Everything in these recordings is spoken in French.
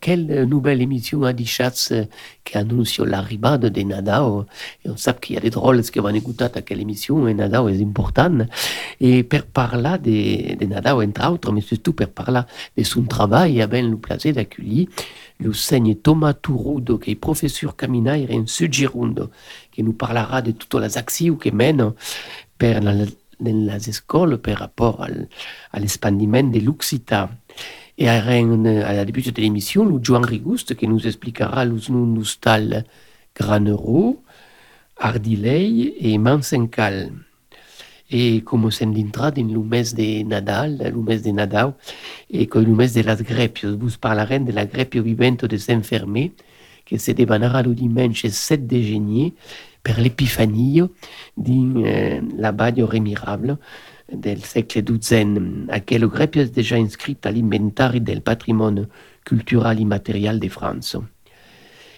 quelle nouvelle émission à Dichatz qui annonce l'arrivée de Nadao? Et on sait qu'il y a des drôles qui vont écouter à quelle émission, et Nadao est important. Et pour parler de, de Nadao, entre autres, mais surtout pour parler de son travail, il y a bien le plaisir d'accueillir le seigne Thomas Touroudo, qui est professeur caminaire en Sud Girondo, qui nous parlera de toutes les actions qu'il mène per la, les écoles par rapport à l'expandiment de l'Occitane. Et à, la début de l'émission, Joan Rigouste qui nous expliquera le nom tal Granero, Ardilei et Mansencal. Et comme c'est d'entrada dans le mes de Nadal, le mes de Nadal, et que le mes de las grepios, vous parlerez de la grepio vivente des enfermés, qui se débanera le dimanche 7 de juillet, per l'Epifanio din eh, l'abadio Remirable del segle XII, a quel grepio est déjà inscrit à l'inventaire del patrimoine culturel immatériel de France.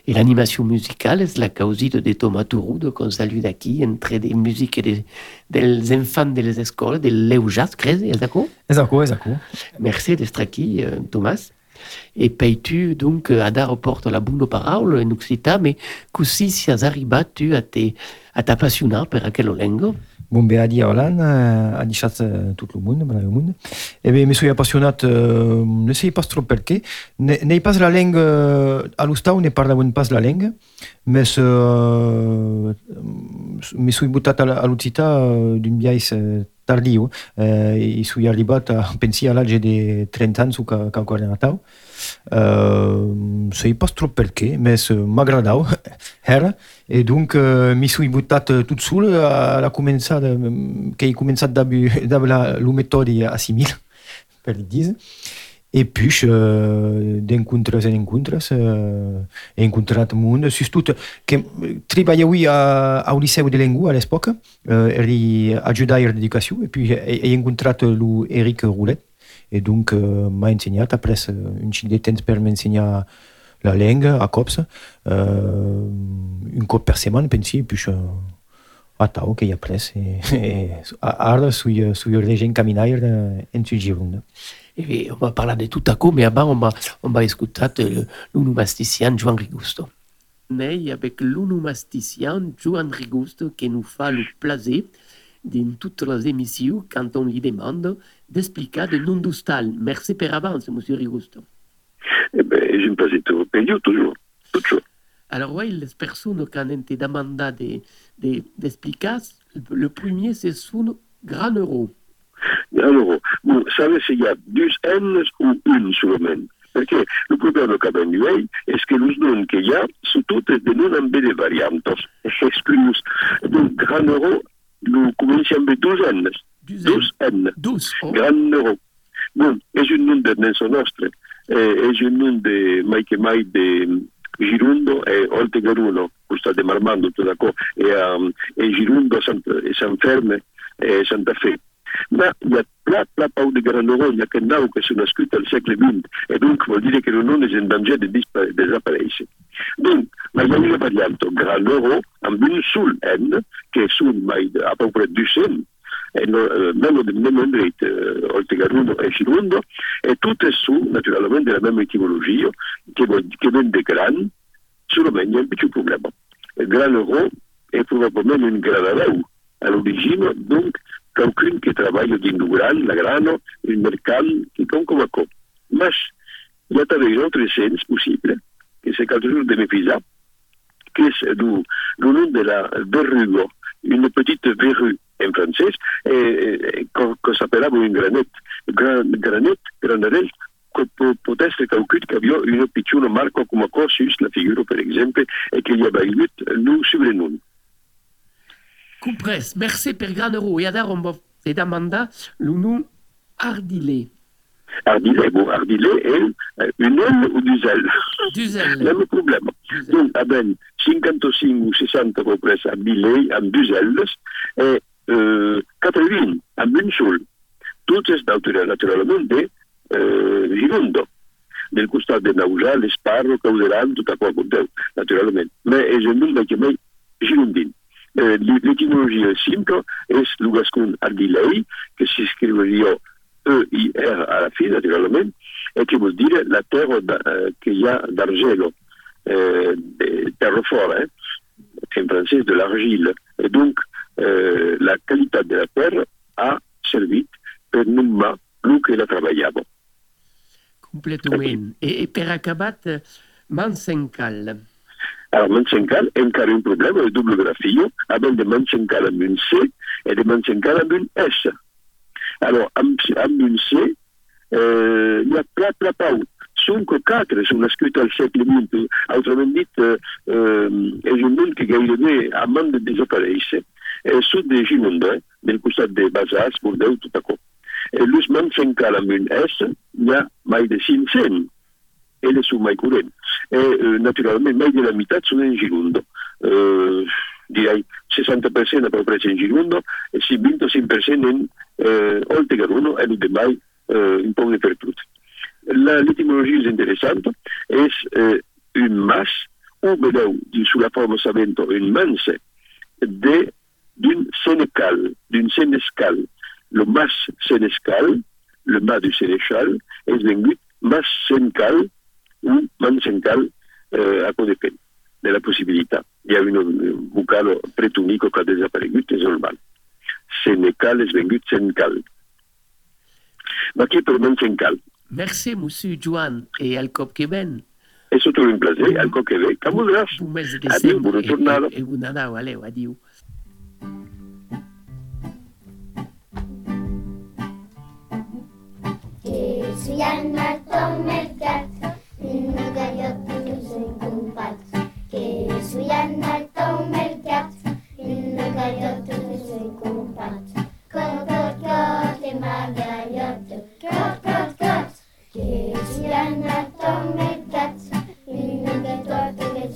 Et l'animation musicale est la causite de Thomas Touroud, qu'on salue d'ici, entre des musiques des, des enfants des écoles, de l'Eujas, est d'accord Exactement, exactement. Merci d'être ici, euh, Thomas. Et peitu donc ad porte la bonne parole en occitan, mais così si has arribat tu a te a t'appassionar per aquello lengo? Bon, bé, a dir Holan, a deixat tot el món, el món. E bé, me suis appassionat, uh, ne sé pas trop. Ne, pas la lenga, a l'Ustau ne parlaven pas la lenga, mais uh, me suis botat a l'Occità d'un tardiu. Uh, I suis arribat a pensar a l'âge de 30 anys o que, que 40 ans. Uh, sei pas trop per què, mais m'agradau, era, e donc uh, mi suis buttat tot sol a la començada, que he començat d'haver lo metodi assimil, per dir E puis, uh, d'encontres en encontres, uh, he encontrat munt, surtout que treballava a, a un liceu de llengua a l'època, uh, era ajudaire d'educació, e puis he, encontrat l'Eric Roulet, et donc euh, m'a enseigné après une xic de temps per m'ensenyar la langue a cops euh, un cop per setmana pensi et puis euh, a tau que hi après et, et ara suis, suis regen caminaire en su Gironda Et on va parler de tout à coup, mais avant, on va, on va écouter l'onomasticien Joan Rigusto. Mais avec l'onomasticien Joan Rigusto qui nous fait le plaisir dans toutes les émissions, quand on lui demande d'expliquer de nom d'Ustal. Merci par avance, Monsieur Rigusto. Eh bien, je me passe tout payé toujours, toujours. Alors, oui, les personnes qui ont été demandées d'expliquer, le premier, c'est son grand euro. Grand euro. Vous savez s'il y a deux N ou une seulement Parce que le problème que nous avons est que les noms qu'il y a sont tous des noms en des variantes? Excuse. Donc, grand euro, nous commençons avec 12 N. 12 N. 12. Oh. Gran euro. Bon, és un nom de Nelson Nostre. És un nom de Mike Mai de Girundo e Olte Garuno, costat de Marmando, tot d'acord, e, um, e Girundo, Sant, e Sant Ferme, e Santa Fe. Ma hi ha pla, pla pau de Granogolla que nau que s'ha nascut al segle XX e donc vol dire que el nom és en danger de desaparèixer. Donc, ma hi ha una variant, Gran Euro, amb un sol N, que són mai a peu près 200, e no, même del même endret, eh, Oltegarundo e Girundo, e tutte su, naturalmente, la même etimologia, che, che viene de gran, solament hi ha un petit problema. El gran euro è probabilment un gran hereu, a l'origine, donc, qualcun que treballa dins du gran, la grano, el mercat, quelcom com a cop. Mas, hi ha també un altre sens possible, que c'est quelque chose de méfisant, que és el nom de la verrugo, une petite verrue en francès, eh, eh, que s'appellava un granet. Gran, granet, granarel, que pot être qualcun que havia una pitjora marca com a cossus, la figura, per exemple, e que li havia hagut el sobrenom. Comprès, merci per gran euro. I ara on va demander le nom Ardilé. Ardilé, bon, Ardilé est un homme ou du zèle. Du zèle. Même problème. Donc, avec 55 ou 60 reprès Ardilé, amb du zèles, et euh, 80 amb un sol. Tot és naturalment de eh, Girondo. Del costat de Nausà, l'Esparro, Cauderan, tot a qual conteu, naturalment. Mais és un nom que mai girondin. Eh, L'etimologia simple és el gascon ardilei, que s'escriuria E-I-R à la fin, naturellement, et qui veut dire la terre qu'il y a d'argelo, euh, terre fort, hein, en français de l'argile. Et donc, euh, la qualité de la terre a servi pour nous, nous qui la travailliamo. Complètement. Et, et per acabat, Mansencal. Alors, Mansencal è un problema di double abbiamo di Mansencal amb un C e di Mansencal amb un S. Alors, amb, amb un C, hi ha pla, pla, pau. Són quatre, són escrits al segle XX. Autrament dit, eh, és un que gairebé a de de eh, del costat de això. Eh, Luz Mansencal amb un S, ha mai de 500 e le su mai curenti. E eh, naturalmente mai della metà sono in Girundo. Eh, direi 60% per preso in Girundo e si vinto 100% in eh, Oltegaruno e non mai eh, in poche per tutti. L'etimologia è interessante, è eh, un mas, o vedeu sulla forma savento un manse, de, d'un senecal, d'un senescal. Le mas senescal, le mas du sénéchal, és vengut mas sencal, un mancencal eh, a codepèn de la possibilitat. Hi ha un vocal pretonico que ha desaparegut, és normal. Senecal és vengut sencal. Ma qui per mancencal? Merci, monsieur Joan, et al cop que ven. És tot un placer, al cop que ve. Que voldràs? Un mes de Adiu, bona tornada. E, e, e Nadal, adeu, adiu. Que si ha anat al mercat una gallota que soy compat. Que anat al mercat una gallota que soy compat. Cot, cot, cot, e ma gallota. Cot, cot, cot. Que anat al mercat una gallota que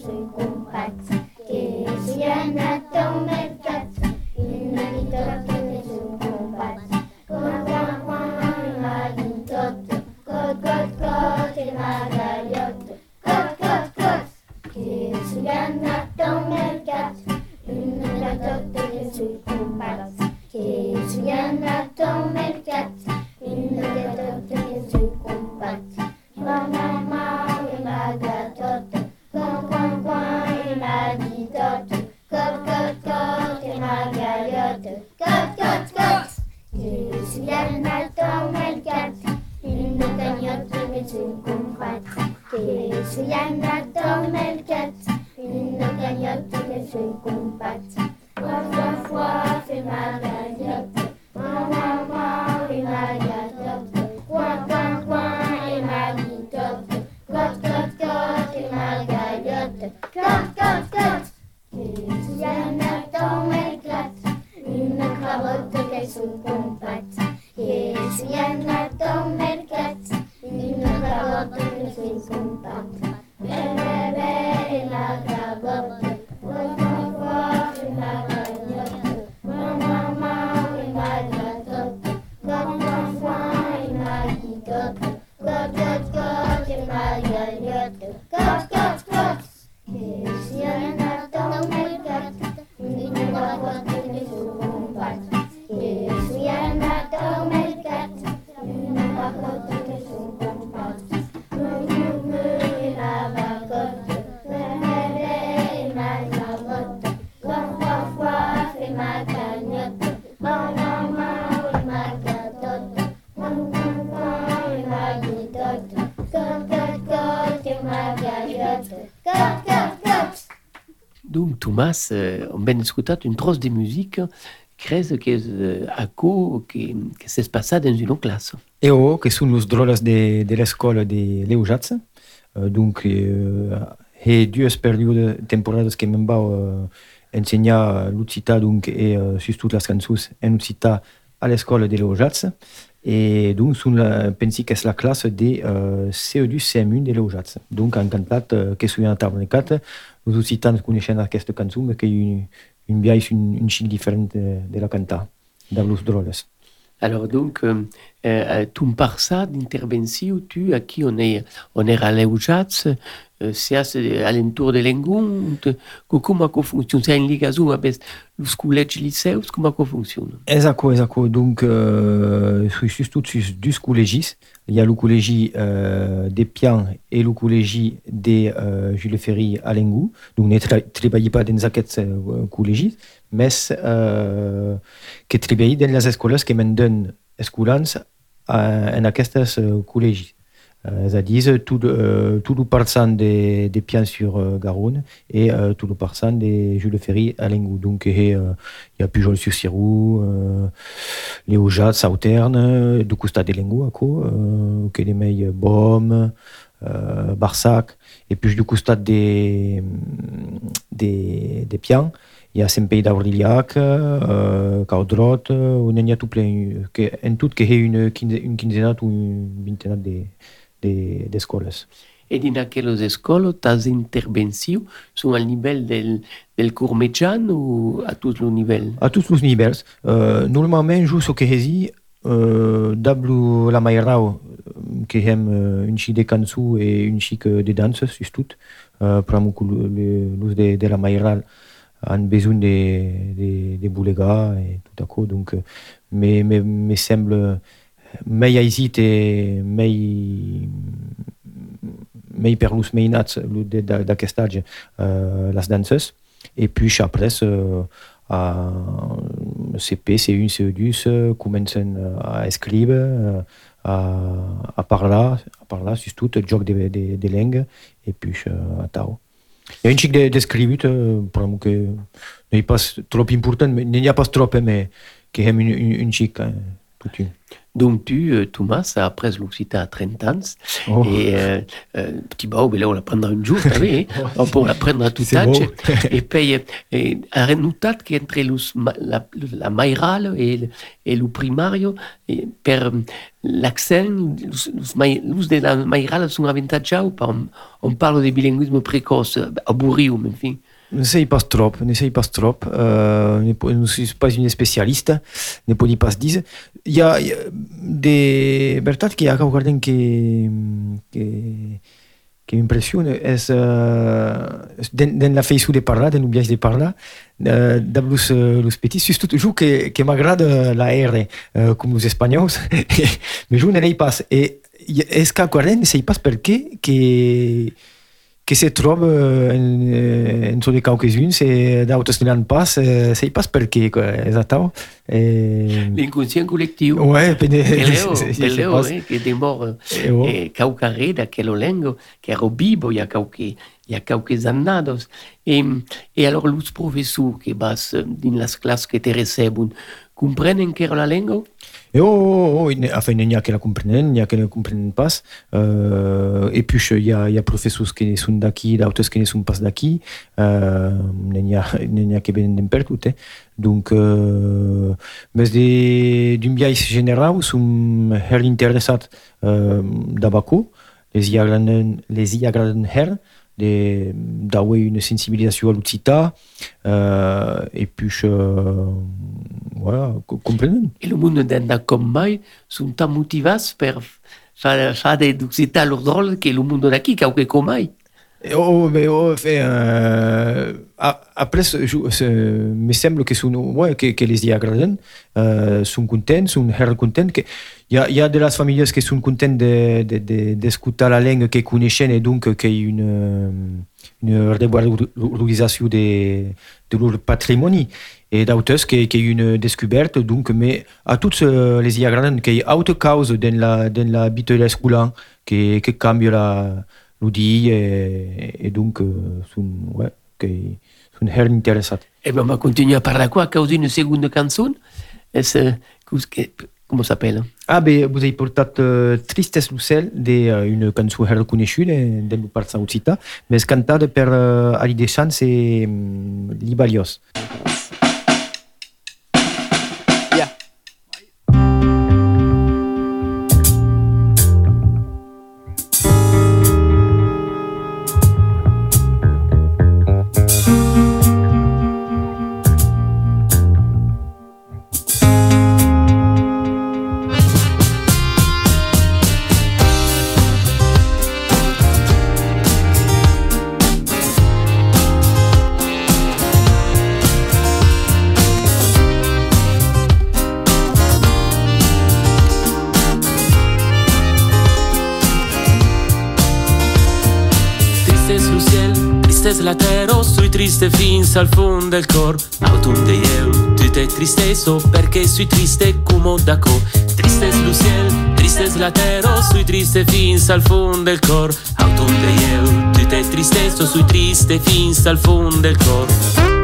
Donc, Thomas, on ben escutat un tros de musique crez que a co que, que s'es passat dans une classe. E o, che sono los droles de, de l'escola de Leujatz. Uh, donc, uh, he due periode temporades che me'n bau uh, ensenyar l'Uccità, donc, e uh, sus toutes les cançons en Uccità a l'escola de Leujatz. E donc, sun la, pensi que és la classe de uh, CO2 CM1 de Leujatz. Donc, han cantat uh, que soien a tavernecat, los occitans coneixen aquesta cançó, mais que un, un biais un, un xic diferent de, de la cantar, de los droles. Alors donc, euh, euh, tu me parles ça d'intervention, tu, à qui on est, on est à l'Eujats, euh, seas alentour de l'engun, comment fonctionne? C'est une ligaison avec les collèges lycées, comment fonctionne? Exactement, exactement. Donc, euh, suis tout sur du collèges. Il y a le collège euh, des Pians et le collège des euh, Jules Ferry à l'engu. Donc, ne travaillons pas dans aquests euh, mais euh, que travaillons dans les écoles qui mènent escolans en aquests collèges. C'est-à-dire tout, euh, tout le des, des pians sur euh, Garonne et euh, tout le des Jules Ferry à Lingou. Donc il y a Pujol sur Sirou, euh, Léo Jade, Sauterne, du coup de Lingou à quoi, euh, meilleurs Baume, euh, Barsac, et puis du coup des, des, des pians. Il y a Saint-Pays d'Auriliac, euh, Caudrot, on a tout plein, en tout, qu'il y a une quinzaine ou une vingtaine de de, de escoles. Et dans aquelles écoles, tes interventions sont au niveau del, del cours médian ou à tous les niveaux À tous les niveaux. Euh, normalement, je suis dit, euh, d'abord la maïrao, qui aime euh, une chic de cançons et une chic de danse, surtout. Euh, pour l'us de, de la maïral a besoin de, de, de boulega et tout à coup. Donc, mais, mais, me semble mei aisit e mei mei per los meinats d'aquest age uh, les danses et puis après uh, a CP, C1, CE2 comencen a escriure a, a parlar a parlar surtout el joc de, de, de lengue et puis uh, a tau hi ha un de, però que hi pas trop important n'hi ha pas trop mais que hem un, un, un xic eh, tout un. Donc tu, euh, Thomas, après l'Occità à 30 ans, oh. et euh, euh, petit mais là on l'apprendra un jour, on peut l'apprendre à tout âge. et puis, et, a notat qu'entre la, la maïrale et, et le primario, et per l'accent, l'us de la maïrale sont avantagés, on, on parle de bilinguisme précoce, aburri, mais enfin. Ne sei pas trop, ne sei pas trop, euh, ne, ne suis pas une spécialiste, ne peux pas dire. Il y a, des verdad que acabo guardando que que que m'impressionne es uh, den, den la façon de parlar, den l'oubliage de parlar, uh, de los, uh, los petits, surtout jo que, que m'agrada la R, uh, com los espanyols, mais jo n'en pas. Et és que guardem, ne sei pas per què, que que se trobe en, en sobre quelques-uns et d'autres n'en pas, c'est pas per què, exactement. Eh... L'inconscient collectiu. Ouais, pene, Peleo, Peleo, eh, que de mort eh, oh. eh, caucaré d'aquel lengo, que era vivo ya cauque, ya cauques annados. E, e alors los professors que vas din las classes que te recebun, comprenen que era la lengua? Et oh, oh, oh, enfin, il y a qui la comprennent, il y a qui ne comprennent pas. Et puis, il y a, il y a professeurs qui sont d'aquí, d'autres qui ne sont pas d'aquí. Euh, il y a, il qui viennent per tout. Donc, euh, mais d'un biais général, sont her intéressés euh, d'abord, les y agraden, les y d'avoir une sensibilisation à l'occità euh, et puis euh, voilà comprendre et le monde d'Anda comme mai sont tant motivés per faire faire des d'occità leur drôle que le monde d'aquí quelque comme mai Oh, mais oh, fait, euh, après, me semble que, ouais, que, les diagraden euh, sont contents, sont contents. Il y a, y a de las familles qui sont contentes d'écouter de, de, de, la langue qu'ils connaissent et donc qu'il y a une, une revalorisation de, leur patrimoine. Et d'autres qui, qui a une découverte, donc, mais à toutes les diagraden, qu'il y a autre cause dans la, dans la vie de l'école qui, qui cambie la l'udi et, et donc euh, sont, ouais, que sont her interessat. E ben, on va continuer à parler quoi, à cause d'une seconde chanson. Que, comment s'appelle Ah, ben, vous avez porté uh, Tristes Lucel, de, uh, une chanson reconnaissue de, de part saudita, mais cantée par uh, Ali Deschamps et um, Libalios. Triste fins al fond del cor. Autunn de eu, tu è tristesso perché sui triste come da co. Tristes lo ciel, tristes la terra, sui triste fins al fond del cor. Autunn de eu, tu è tristesso sui triste fins al fond del cor.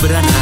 Que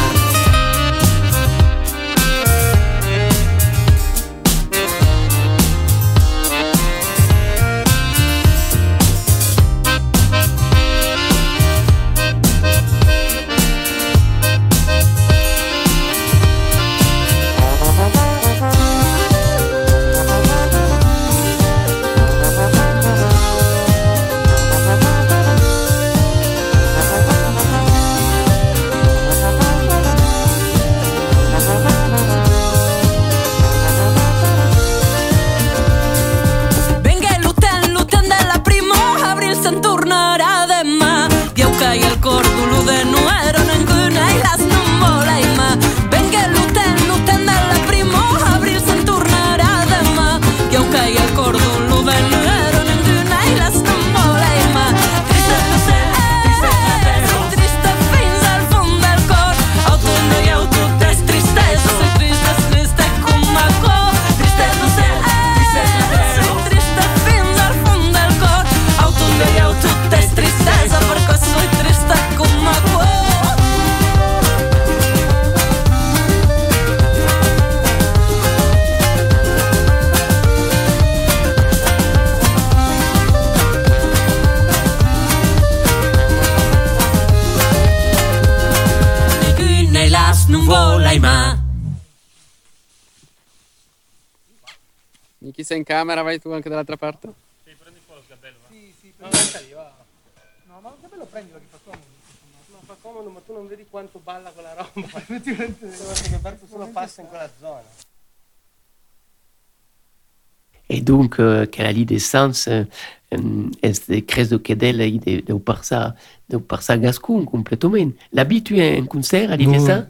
camera, vai tu anche dall'altra parte? Sì, prendi qua lo sgabello. Va. Sì, sì, no, lì, va. No, ma lo sgabello prendilo che fa comodo. No, fa comodo, ma tu non vedi quanto balla quella roba. Effettivamente, che Berto solo passa in quella zona. Et donc, euh, la d'essence, euh, est de creso che della de, de parsa, de parsa gascon complètement. L'habitude un concert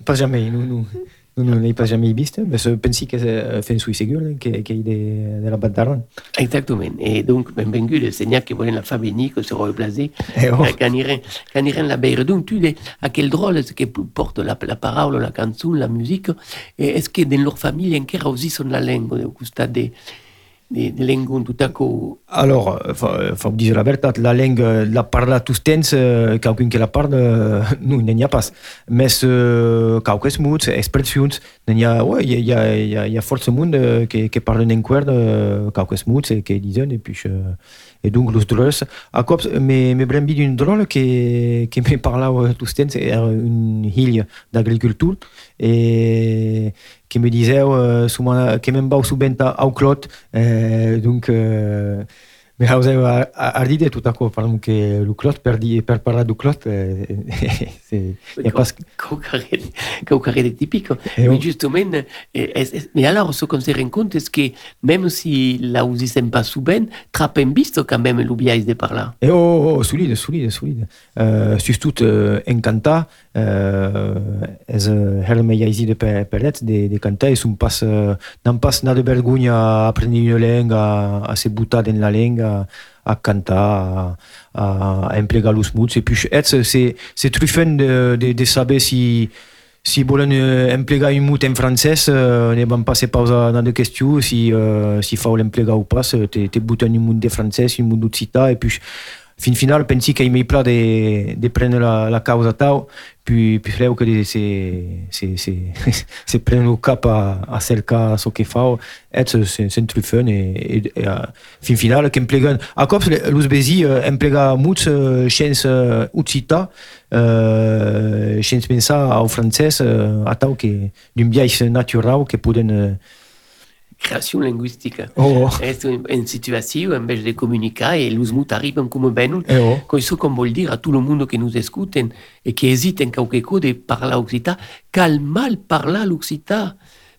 Pas jamais, nous, nous. Non, non pas jamais vist, mais je pense que c'est fait sui segur que, que de, de la Bandaron. Exactement. Et donc, benvengu, le Seigneur qui voulait la famille, que se reblasé, eh oh. quand il quand il la. Donc, tu dis, à quel drôle que porte la, la parole, la la musique, est-ce que dans leur aussi sont la langue, au costat de, de, de lengon tutako Alors, fa, fa dire la veritat, la langue la parla tous temps, uh, qualcun que la parla, non, n'hi ha pas. Més uh, qualques mots, expressions, n'hi ha, ouais, il y a, il y a, il y a força monde que, que parlen en qualques mots et que diuen, et puis, uh, et donc, los drôles. A cops, me, me brembi d'un drôle que, que me parlava tous temps, era un hill d'agricultura, et que me disait euh, que même pas sous benta au clot euh, donc euh, me hauseu ardide tout à coup par que le clot per parlar du clot euh, c'est pas caucaré typique mais justement mais alors ce qu'on se rend compte est que même si la usissem pas sous ben trappen visto quand même l'oubliais de parler et oh, oh solide solide solide. Euh, surtout euh, encanta uh, és helme iaizi de perets de, de cantar és un pas non pas nada de vergonya a aprendre una lenga a, a se butar en la lenga a cantar a, a emplegar los mots e puis ets se, se trufen de, de, de saber si si volen uh, emplegar un mot en francès, uh, ne van pas se pausa dans de questions, si, uh, si fa l'emplegar ou pas, te, te buten un mot de francès, un mot d'occità, et puis fin final pensi che mi pla de, de prendre la, la causa tau puis puis freu que de se se se se prendre le cap a, a cercar so che fa et c'est c'est trufön e, a, fin final che implegan a cops los besi uh, implega much uh, chance uh, ucita uh, chance pensa au francès uh, a tau biais uh, création linguistique. Oh. C'est une, une situation, en vez de communiquer, et les mots arrivent comme ben, Eh oh. Con isso qu'on veut dire à tout le monde qui nous écoute et qui hésite en quelque chose de parler occitan, calma le parler l'occitan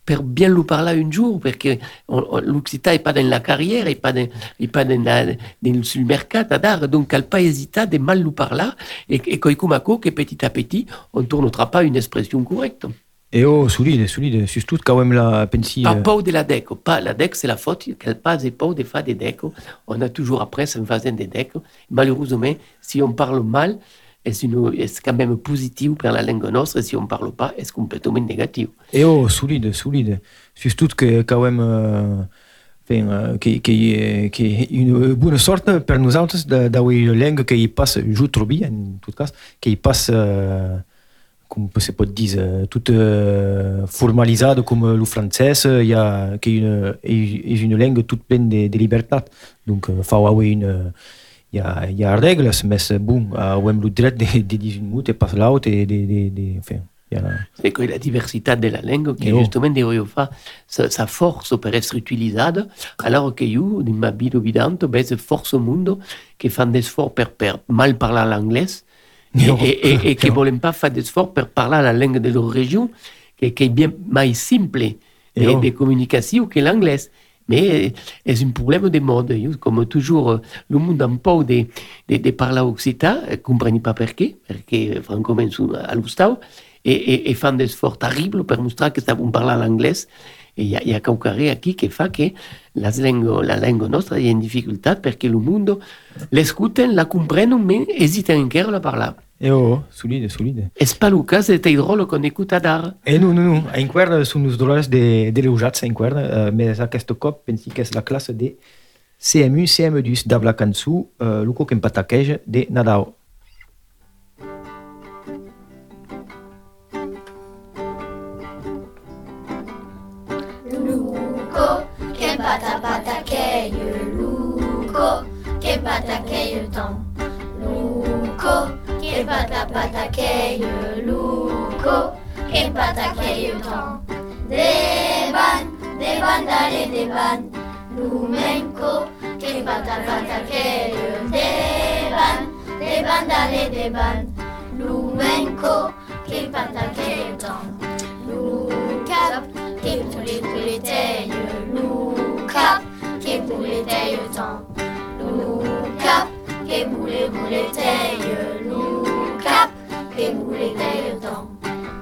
per bien le parler un jour, que on- l'occitan n'est pas dans la carrière, n'est pas, dans, est pas dans, la, dans mercato d'art, donc cal pas hésiter de mal parler, et, et comme comme que petit à petit, on ne tournera pas une expression correcte. E oh solide solide surtout quand même la pensi Pas uh, peur de la déco. Pas, la déco, c'est la faute qu'elle passe et peur de faire des décos. On a toujours après, ça me faisait des décos. Malheureusement, si on parle mal, est-ce est quand même positif pour la langue nostre? Si on parle pas, est complètement négatif? E oh, solide, solide. Surtout que quand même, euh, enfin, euh, que, que, que une bonne sorte per nosaltres de- d'avoir une langue qui passe, je trouve bien en tout cas, qui passe, euh, com se pot dir, euh, toute euh, formalisada comme le français, il y a qui est une, est une langue toute pleine de, de liberté. Donc, euh, faut avoir une, il y a, il y a règles, mais bon, euh, on a le droit de, de dire une mot et pas l'autre et de, de, de, enfin, il C'est que la diversité de la langue, qui Et oh. justement deve fa sa, sa forza per essere utilizzata, alors che io, in ma vita vidante, vedo forza mondo che fanno des sforzi per, per mal parlare l'anglais No. e, e, e che vogliono pas fare des sforzi per parlare la langue de leur région, che, che è bien mai simple Et de, oh. de communication que l'anglais. Mais c'est un problème de mode. Comme toujours, euh, le monde a un peu de, de, de parler occitan, ne comprends pas perché, perché francamente sono all'ustau, e, e, e fanno des sforzi terribili per mostrare che stavano parlando l'anglais. E il y a, y a qui che fa che la lingua, la lingua nostra è in difficoltà perché il mondo la comprendono, ma esitano ancora a parlare. E oh, solide, solide. E cas de drôle qu'on écoute à dar. E non, non, non, en querda sunt uns dolores de, de reujats en querda, uh, mais aquest cop pensi que és la classe de CMU, CM2 d'Abla Cançú, uh, Luco que empataqueja de che pata che io tom. Luco, che pata pata che io Luco, che pata che io tom. Devan, devan dare devan. Lumenco, che pata pata che io devan, devan dare devan. Lumenco, che pata che io tom. Luca, che voulait voulait taille, Luca, che voulait taille temps.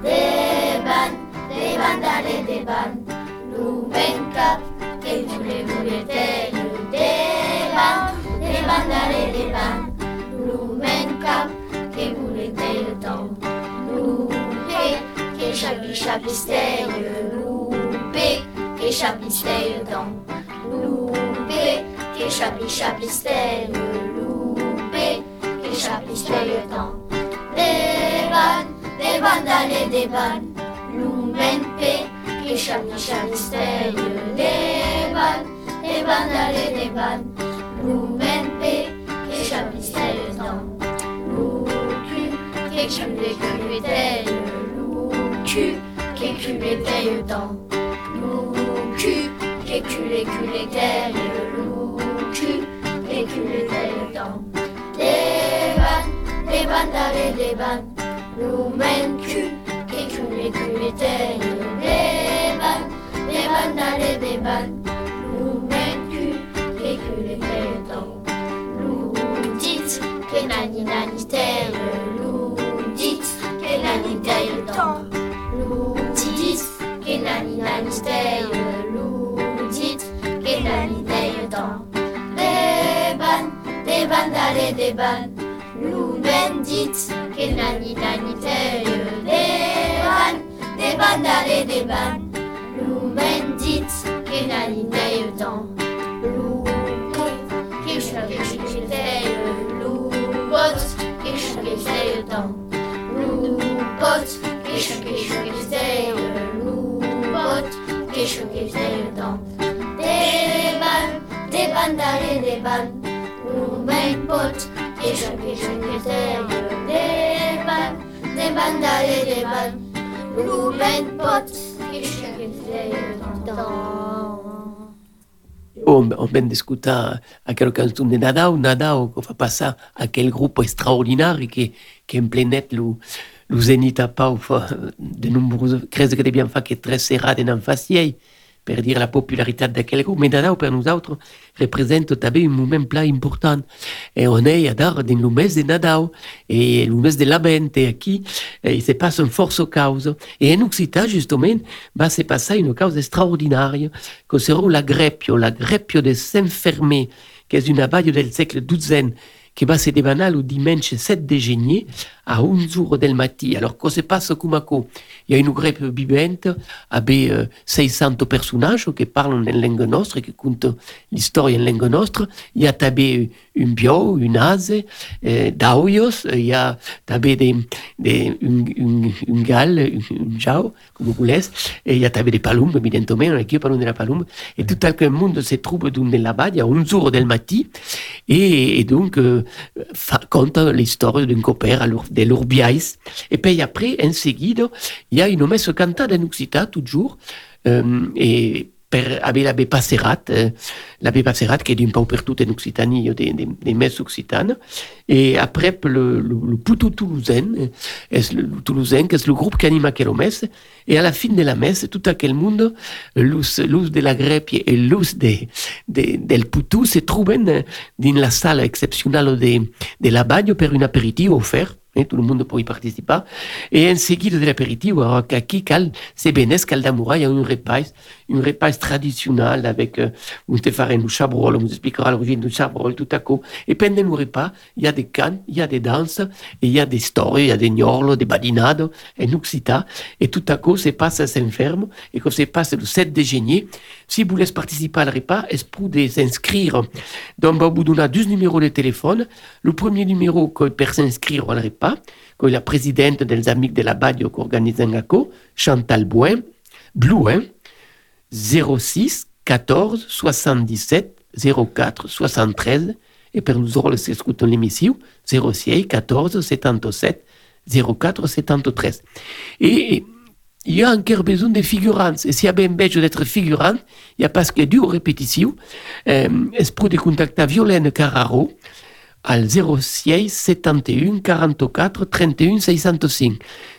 Deban, deban dale deban, Lumenca, che voulait voulait taille, deban, deban dale deban, Lumenca, che voulait taille temps. Lupe, che chapi chapi steille, Lupe, che chapi steille dans. Lupe, che chapi chapi Lupe, che chapi steille dans. Devan, devan dale devan, Lumenpe, che chapi chapi steille, Devan, devan dale devan, Lumenpe, che chapi steille dans. Lucu, che culé culé taille, Lucu, che culé taille dans. Lucu, che culé culé taille, Lucu, che culé taille dans. Devan, Lumencu, che culé culé taille, Devan, devan dale devan, Lumencu, che culé taille dans. Loudit, que nani nani taille, Loudit, que nani taille dans. Loudit, que nani nani taille, Loudit, que nani taille dans. Deban, deban dale deban, Loumendit, que nani nani taille, Deban, deban dale deban, Loumendit, que nani taille dans. Loupe, que je que je taille, loupe, qui se temps. Loup pote, qui chante, qui chante, qui se loup pote, qui chante, On, on vient d'écouter à quel canton de Nadao, Nadao, qu'on va passer à quel groupe extraordinaire qui, qui est en plein net, le, le Zénith à Pau, de nombreuses crises que tu bien fait, qui est très serrée dans le facier. Per dire la popularitat d'aquel grup. Mais Nadao per nosaltres representa també un moment pla important. Et on est a dar din lo mes de Nadao e lo mes de l'Avent e aquí eh, se passa un força causa. E en Occità, justament, va se passar una causa extraordinària que serà la Greppio, la Greppio de Saint-Fermé, que és una balla del segle XII che va se devanar le dimanche 7 de genier a 11 del matí. Alors, cosa passa come co? Il y a une greppe vivente euh, 600 personnages qui parlent en langue nostra, qui content l'histoire en langue nostra. Il y a també un bio, un ase, euh, d'auios, il y a també des, des, un, un, un gal, un, un jau, comme vous voulez, et il y a també des palumes, évidemment, on a qui parlons de la palume, et tout le monde se trouve dans la base à 11 del matí, et, et donc, euh, fa, conta l'histoire d'un copère de l'Urbiais. Et puis après, en seguida, il y a une messe cantada en Occità, toujours, euh, et per avec l'abbé Passerat, euh, l'abbé Passerat qui est d'un peu partout en Occitanie, des, des, des occitanes, et après le, le, le Toulousain, est le, le Toulousain, qui est le groupe qui anime aquella messe, et à la fin de la messe, tout aquel monde, l'us, l'us de la greppe et l'us de, de, del Poutou se trouvent dans la salle exceptionnelle de, de la bagne pour un apéritif offert. Eh, tout le monde peut y participer. Et en seguida de l'apéritif, alors aquí cal, c'est benes cal d'amour, il y a un repas, un repas traditionnel avec, on te un chabrol, on vous expliquera l'origine du chabrol tout à coup. Et pendant le repas, il y a des cannes, il y a des danses, et il y a des stories, il y a des gnorlos, des badinades, en Occità. Et tout à coup, c'est passe à Saint-Ferme, et quand c'est passe le 7 de genier, si vous voulez participer al repas, est pour s'inscrire. Donc, au bout d'un a deux numéros de téléphone. Le premier numéro que per s'inscrire al repas, que la présidente des Amis de la Badio qui organise un Chantal Bouin, Blouin, 06 14 77 04 73, et per nous autres, c'est écoutons l'émission, 06 14 77 04 73. Et il y a encore besoin de figurants. Et s'il y a bien besoin d'être figurant, il y a parce qu'il y a deux répétitions. Euh, pour de contacter Violaine Carraro al 06 71 44 31 605.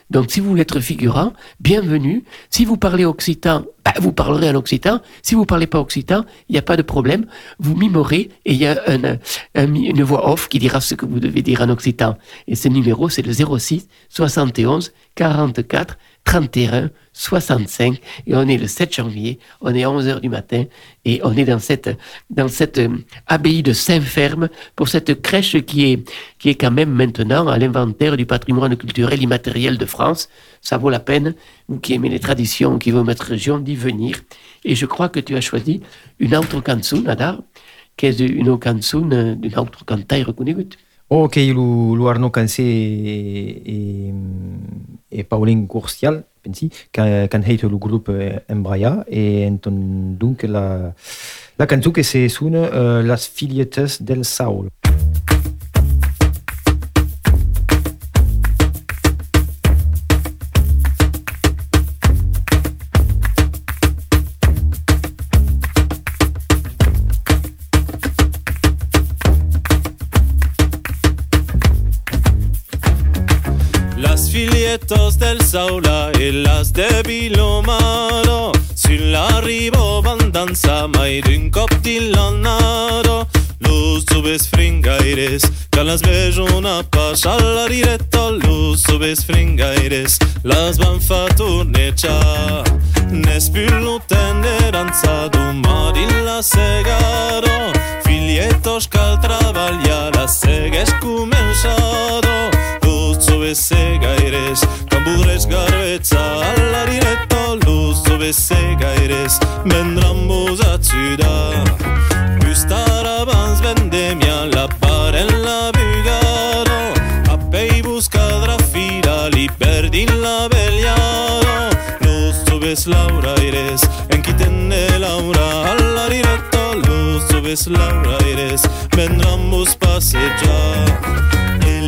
Donc, si vous voulez être figurant, bienvenue. Si vous parlez occitan, bah, vous parlerez en occitan. Si vous parlez pas occitan, il n'y a pas de problème. Vous mimorez et il y a un, un- une voix off qui dira ce que vous devez dire en occitan. Et ce numéro, c'est le 06 71 44 31 65. Et on est le 7 janvier, on est à 11 heures du matin et on est dans cette, dans cette euh, abbaye de Saint-Ferme pour cette crèche qui est, qui est quand même maintenant à l'inventaire du patrimoine culturel immatériel de France. Ça vaut la peine, qui aimez les traditions, qui veut notre région, d'y venir. Et je crois que tu as choisi une autre canzone, Adar, qui est une canzone d'une autre cantaille reconnue. Ok, lo Arnaud Cancé et, et, et Pauline Courcial, pensi, can heet le groupe eh, Embraia, et donc la, la cançó que se suna uh, Las Filietes del Saul. Las filietos del Saula e las de Vilomaro. Sull'arrivo van danza mai d'un cop di l'annaro Los subes fringaires que las vejo una pasha alla diretta Los subes fringaires las van fa tornecha Nes più lo tenderanza domani la segaro. Filietos cal travaglia la segues començado bese gairez Kanbudrez garbetza alarin eta luzu bese gairez Mendran buzatzu da. Ustara banz bendemia laparen labigaro Apei buskadra fira liberdin labeliaro Luzu bez laura irez, enkiten de laura alarin eta luzu bez laura irez Mendran buz pasetxar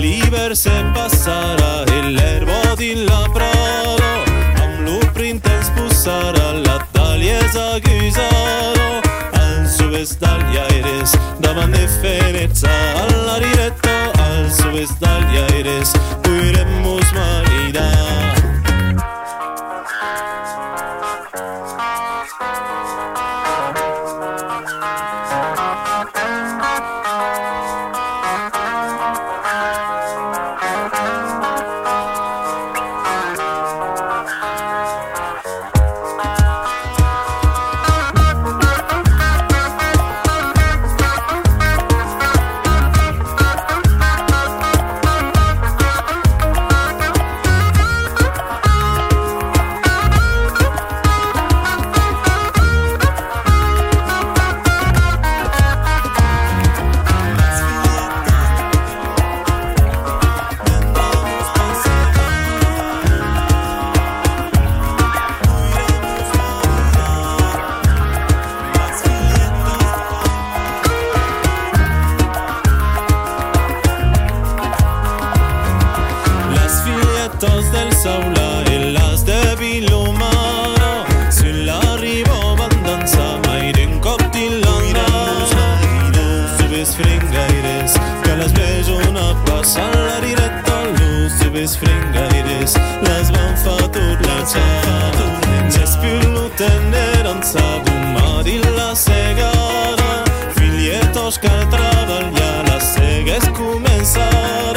liber se passarà e l'erbo di la prado Am lu printens pusarà la tagliesa accusado Al subes dagli aires davanti a Venezia alla diretta Al subes dagli aires puiremos maridar sala directa, luz i ves fringaires, les van fatur la xarra. Ja és piu lo tender, en la segara, filietos que treballa, la sega és començar.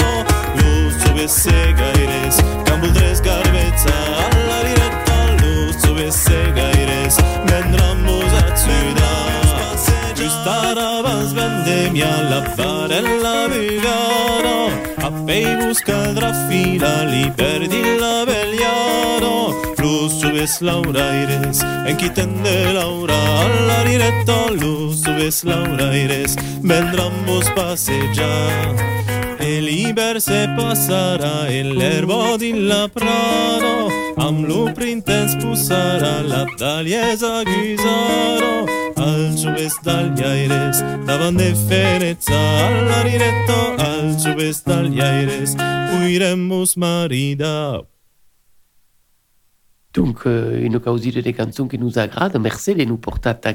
Luz i ves segaires, que em voldres garbetxar, la Just ara abans pandèmia la varella vigara a pei buscadra fila li perdi la vegliaro Lu subes lauraires en qui tende Laura a la diretta Lu subes lauraires vendramos passejar El liber se passarà e l'erbo di la prado Am lu printens la tagliesa guisaro Al subes aires davant de Venezia alla diretta Al subes aires uiremus marida Donc, une causide des chansons qui nous agrade. Merci de nous porter à ta,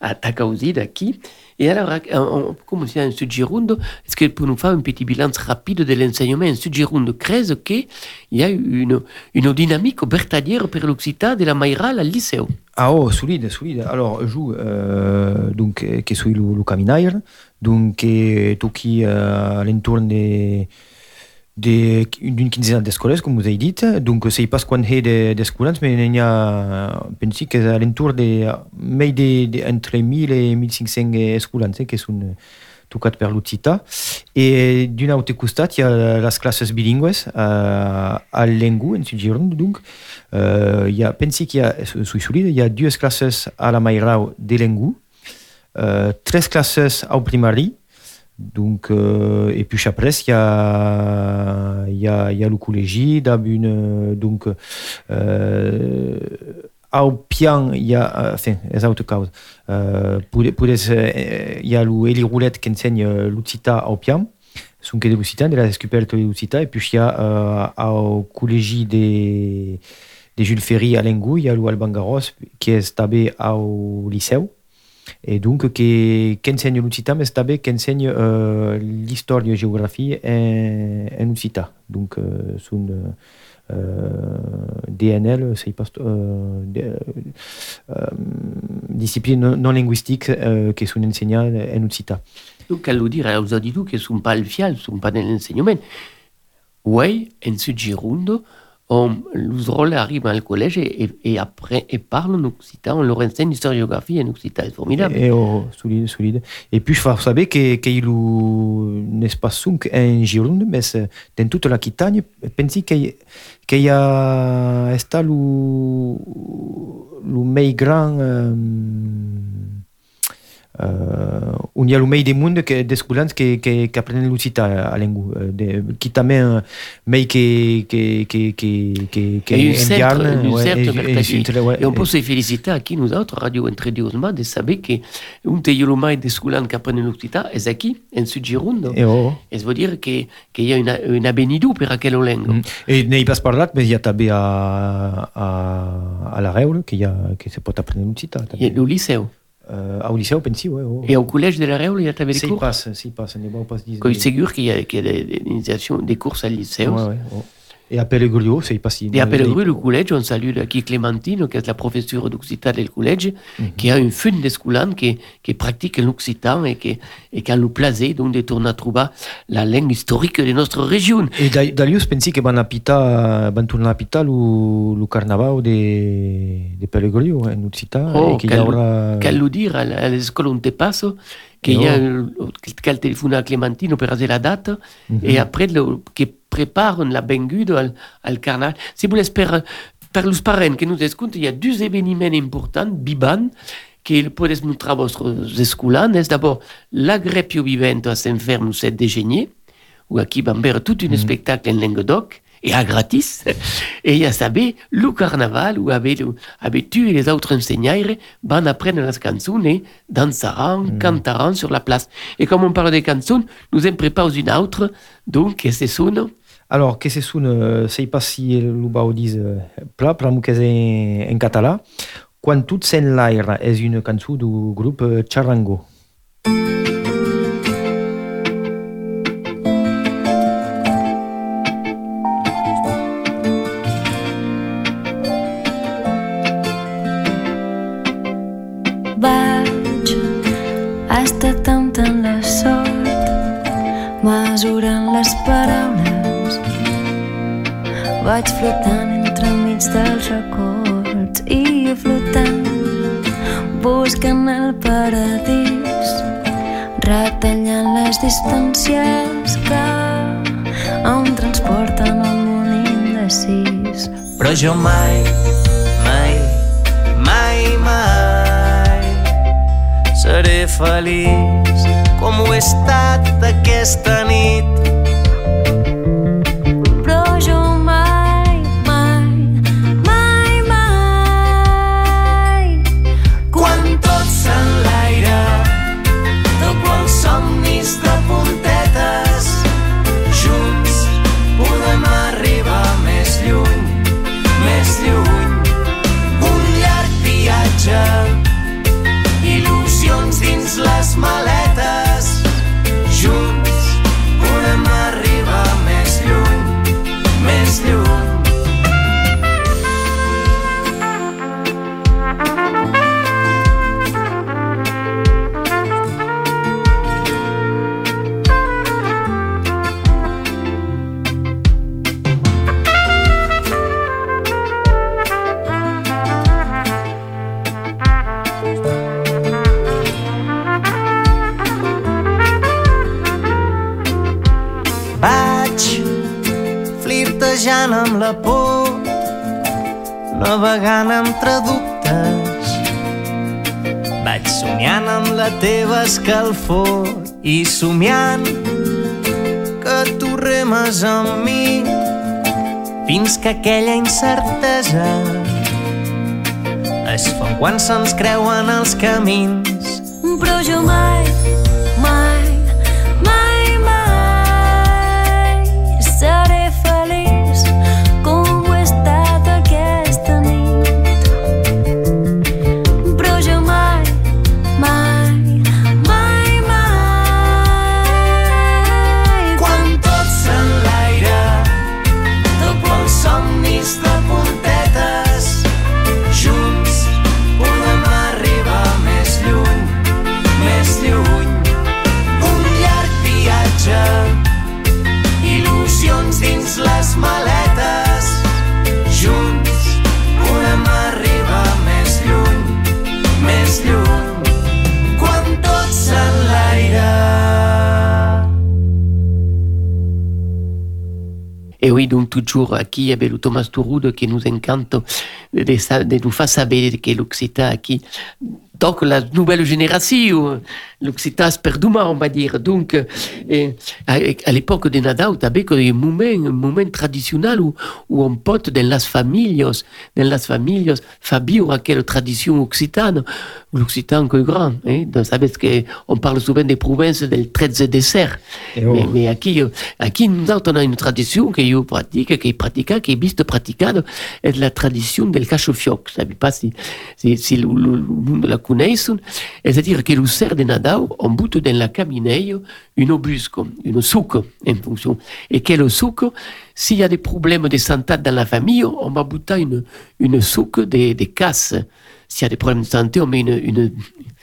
à ta causide aquí. Et alors, on, comme c'est en Sud-Gironde, est-ce que pour nous faire un petit bilan rapide de l'enseignement en Sud-Gironde creuse qu'il y a une, une dynamique bertalière per l'Occitan de la Maïral al liceo. Ah oh, solide, solide. Alors, joue euh, donc eh, che sui lu, lu caminaire, donc che tocchi euh, all'intorno de de- d'une quinzaine d'escoles, comme vous avez dit. Donc, c'est pas quan he de- d'escoles, mais il y a, que à l'entour de, de, de, entre 1000 et 1500 escoles, eh, qui sont tocats per l'Occità. Et d'un autre costat, il y a les classes bilingues euh, à Lengu, en Sud-Gironde, donc. Euh, il y a, pensi qu'il y a, solide, il y a deux classes à la Mairau de Lengu, euh, tres classes au primari, donc, euh, et puis après, il y a, y a, y a le collège, une, donc, euh, au pian, il y a, enfin, les autres causes. Euh, pour, pour euh, il y a le Eli Roulette qui enseigne euh, l'Ucita au pian, son de l'Ucita, de la scoperta de l'Ucita, et puis il y a euh, au collège des, des Jules Ferry à Lengou, il y a le Alban Garros qui est stabé au lycée. Et donc, qui, enseigne l'Ucita, mais c'est qui enseigne euh, l'histoire et la géographie en, en. Donc, euh, son euh, DNL, c'est euh, de- euh, discipline non, linguistique qui sont enseignées en Ucita. Donc, cal dire aux auditeurs qui ne sont pas le fial, ne sont pas dans l'enseignement. Oui, en Sud-Gironde, on, les rôles arrivent au collège et, et, et après, ils parlent en occitan, on leur enseigne l'historiographie en occitan. C'est formidable. Et oh, solide, solide. Et puis, savoir que- qu'il un espace sunk en Gironde, mais dans toute la Quitagne, pensi qu'il qu'il y a esta le, le plus grand euh, on y a le meilleur des mondes que des escolans qui qui qui apprennent l'occità à l'engu de qui qui qui qui qui qui Et une cercle, indiane, une ouais, cercle et- et- così. et- ouais, E un po' et- se felicità a chi nous autres, Radio Entre Dios, ma de saber che un te io mai desculan che apprende l'università è qui, in Sud Girondo. e oh. E vuol dire che, che hi ha una, una benidù per aquello lengo. Mm. E n'hai pas parlat, mais il y a també a, a, a la Reule que, hi ha, que se pot aprendre l'occità. Hi ha el liceu. Uh, au liceu, pensi, ouais, oh. E au col·legi de la Reule hi ha també des Si cours. passe, passe, des cours al liceu. Ouais, ouais, oh. Et à Pellegrio, c'est pas si. Et à Pellegru, le collège, on salue qui Clémentine, qui est la professeure d'occitan du collège, qui a une fin d'escolan qui, qui pratique l'occitan et qui, et qui a le plaisir donc de tourner à trouver la langue historique de notre région. Et da- d'alius pensi que van a pita, van tornar a pita le, le carnaval de, de Pellegrio en Occità Oh, et qu'il y aura... Qu'elle le dire à à l'école on te passe, qu'il y a qu'elle téléphone à Clémentine pour faire la date, et après, le, qui prépare la bengude al, al carnaval. Si vous l'espérez, per los parents que nous écoutent, il y a deux événements importants, biban, que podem mostrar a vostres escolans. D'abord l'agrepio vivento a s'enferm el 7 de gener, où aquí van veure tout un spectacle en Languedoc, et à gratis. Et il y a saber le carnaval, où avec, avec tu et les autres enseignants van apprendre les chansons et dansaran, cantaran sur la place. Et comme on parle des chansons, nous en préparons une autre, donc, que se sonne Alors, que se sun, sei pas si le bau dis euh, pla, pla mu que en, en català, quan tot sen l'aire és una cançó du grup euh, Charango. Indecís. Però jo mai, mai, mai, mai seré feliç com ho he estat aquesta nit. Navegant entre dubtes. Vaig somiant amb la teva escalfor i somiant que tu remes amb mi fins que aquella incertesa es fa quan se'ns creuen els camins. Toujours aquí avait le Thomas Touroud qui nous encante de, de nous faire savoir que l'Occitan aquí donc la nouvelle génération, l'Occitan perduma, on va dire. Donc, euh, et, à, à l'époque de Nadal, tu avais un moment, un moment traditionnel où, où on peut, dans las familles, dans las familles, Fabio, à quelle tradition occitane, l'Occitan que grand. Hein? Donc, savez que on parle souvent des provinces del 13 dessert. Et oh. Mais, mais aquí, aquí, nous on a une tradition que je pratique, qui est pratiquée, qui est viste pratiquée, est la tradition del cacho-fioc. Je ne sais pas si, si, si le, le, le monde la. C'est-à-dire que le cerf de Nadal, on boute dans la camineille une obusque, une souque, en fonction. Et quel souque, s'il y a des problèmes de santé dans la famille, on va bouter une, une souque des, des casses. S'il y a des problèmes de santé, on met une, une,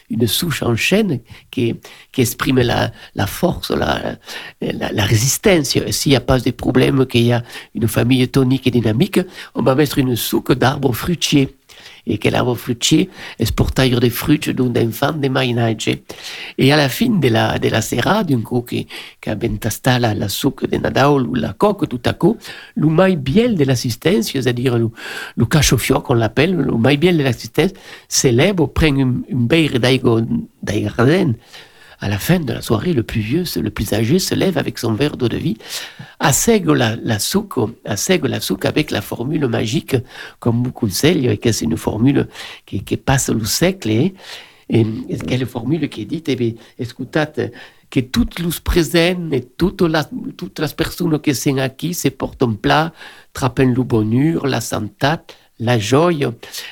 une souche en chaîne qui, qui exprime la, la force, la, la, résistance. S'il n'y a pas de problème, qu'il y a une famille tonique et dynamique, on va mettre une souque d'arbres fruitiers. L'arbre fruitier est pour tailler des fruits d'un enfant de marinage. Et à la fin de la, de la serra, d'un coup, qui, qui a ben tastat la, la souque de Nadal la coque, tout à coup, le maille biel de l'assistance, c'est-à-dire le, le cache-fioc, qu'on l'appelle, le maille biel de l'assistance, s'élève, prend une, une beire d'aigua d'aigardène, à la fin de la soirée, le plus vieux, le plus âgé, se lève avec son verre d'eau de vie, assègue la, la souque, assègue la souque avec la formule magique, comme et que c'est une formule qui, qui passe le siècle, et, quelle formule qui est dite, eh bien, écoutate, que toutes les présentes et toutes toutes les personnes qui sont ici se portent en plat, trappent le bonheur, la santé, la joie,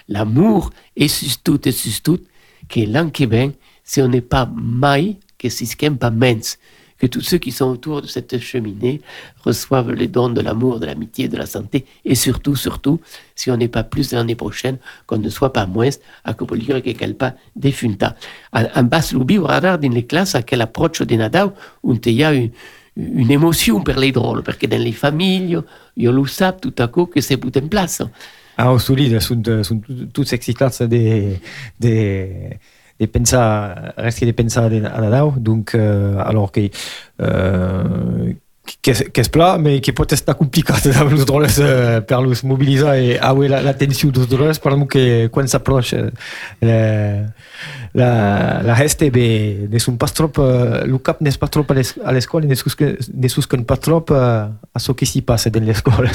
l'amour, et surtout, et surtout, que l'an qui vient, si on n'est pas mai, que si ce pas mens, que tous ceux qui sont autour de cette cheminée reçoivent les dons de l'amour, de l'amitié, de la santé, et surtout, surtout, si on n'est pas plus l'année prochaine, qu'on ne soit pas moins à copolire que quel pas defunta. En bas, l'ubi, radar dans les classes, à quelle approche de Nadal, où il y a une, une émotion pour les drôles, parce que dans les familles, ils le savent tout à coup que c'est tout en place. Ah, au solide, sunt, sunt tots excitats de, de, de pensar, res que de pensar de, a Nadal, donc, uh, alors que, uh, que, és, que pla, mais que pot estar complicat amb els drones uh, per los mobilitzar i aure l'atenció dels drones, per que quan s'aprocha la, la, la resta bé, ne són pas trop, uh, el cap n'és pas trop a l'escola, ne susquen pas trop a ce que s'hi passa dans l'escola.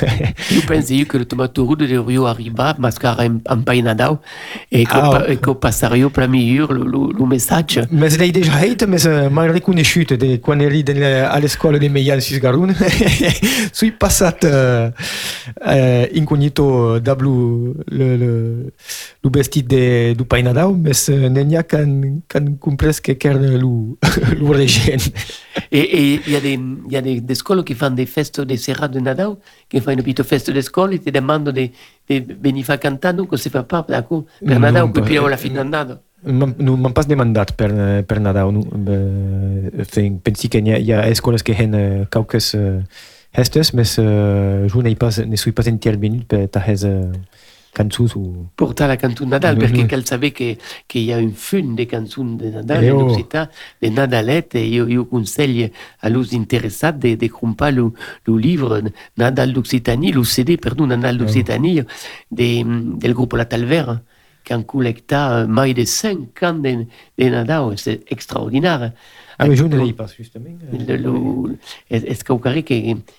Io penso io che il tomaturo dovrebbe arrivare, mascara in, in painadau, e che, Ah, e che passario per miglior il messaggio. Mas l'hai déjà dit, mais uh, m'ha reconegut de quan eri de la, a l'escola de Meian Cisgarun. Sui passat uh, uh, incognito dablu le, le, le vestit de, du painadau, mas uh, n'hi ha can, can comprès que era lo, lo regent. E, e il y a des, il y a des, des scuole che fanno des feste de Serra de Nadal, che fanno une feste de scuole e ti demandano di, di venire a cantare, non si fa pas? Per Nadal, non, poi per- pigliamo la fine d'annata. Non m'han pas demandat per, eh, per Nadal. No? Uh, pensi que hi ha, hi ha escoles que hen uh, cauques uh, hestes, mas uh, jo n'hi pas, ne suis pas intervenut per tahes uh, cançons o... Portar la canzone de Nadal, Mhm. perché cal sapere che, che il y a un film de canzoni de Nadal Eh, oh. De Nadalette, e io, io consiglio a los interessati di de comprare lo, lo livro Nadal d'Occitanie, lo CD, perdon, Nadal d'Occitanie, de, del gruppo La Talvera, che han collecté mai de 5 ans de, de Nadal, c'est extraordinaire. Ah, mais jo ne l'hi pas, justament. le, le, es, es caucari que,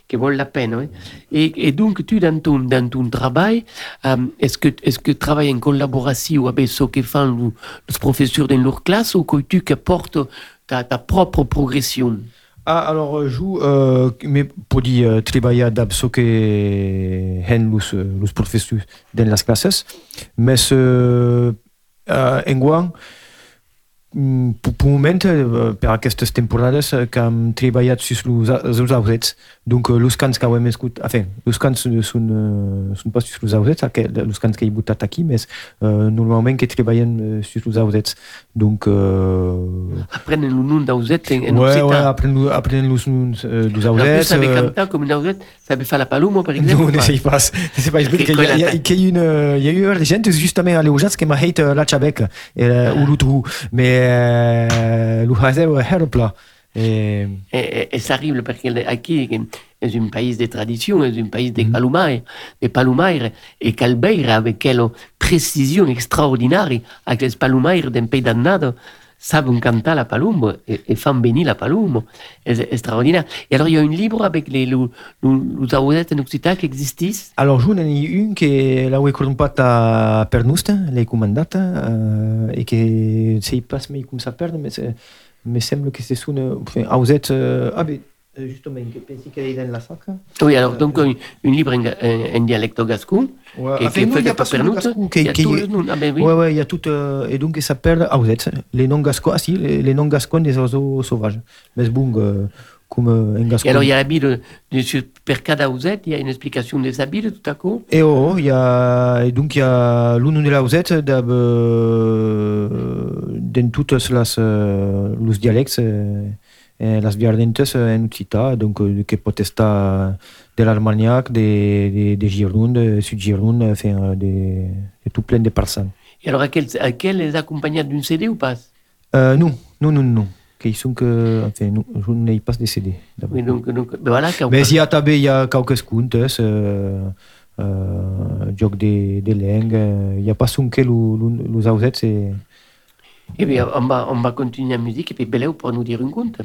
que vaut la peine. hein? Et, et donc, tu, dans ton, dans ton travail, euh, est-ce que est-ce que tu travailles en collaboration avec ce que font le- les professeurs dans leur classe ou que tu apportes ta, ta propre progression? Ah, alors, jo uh, me podi uh, treballar d'ab so que hen los, uh, los professors dans les classes, uh, uh, enguan Mm, per, per moment, eh, per aquestes temporades, eh, que hem treballat sus los, els aurets. Donc, eh, los cants que hem escut... Enfin, los cants són, són pas sus los aurets, los cants que he votat aquí, mais eh, normalment que treballen sus los aurets. Donc, eh, nom d'Auzette en, en ouais, occitan. los noms eh, En plus, cantar la paloma, exemple. No, ou ne pas? sais pas. Sais pas. Que- hi ha une, hi ha eu gent justament a l'Eujats que m'a dit la Chabec, ou l'Outru, mais est herpla. Et, E, e s'arrive perché aquí è un paese di tradizione, è un paese di palumaire, di palumaire, e Calbeira avec quelle précision extraordinaire avec les palumaire d'un pays dannato savent cantar la palumbo et, et font bénir la palumbo. C'est extraordinaire. Et alors, il y a un livre avec les, les, les ausettes en Occità qui existent. Alors, je n'en ai une que l'ho contata per Nusta, l'hai comandata, uh, e che sei pas come sa perdre, mais c'est- me sembra che se sono enfin, uh, ah eh, nella sacca? Oui, alors, donc, un, un livre en, en, dialecte gascon. Ouais, qui, enfin, qui non, fait il y a que pas seulement gascon, Il y a les noms. Ah ben oui. Ouais, ouais, il y a tout, euh, et donc ça perd ausette, les noms gascons, ah si, les, les noms gascons des oiseaux sauvages. Mais bon, euh, comme euh, en gascon. Et alors, il y a l'habit de, de, sur- per cada ausette, il y a une explication des habits tout à coup. Et oh, il y a, et donc il y a l'une de la ausette d'ab, euh, dans toutes euh, los dialectes, euh, las viardentes en Occità, donc que pot estar de l'Armagnac, de, de, de Gironde, de Sud-Gironde, enfin, euh, de, tout plein de personnes. Et alors, à quel, à quel les accompagnés d'une CD ou pas? Euh, non, non, non, non. Qu'ils sont que, enfin, non, je n'ai pas de CD. Oui, donc, donc voilà. Mais il y a il y a quelques contes, euh, euh, joc de, de langue, il y a pas son que ausets, c'est... Et bien, on va, on va continuer la musique et puis Beleu pour nous dire un conte.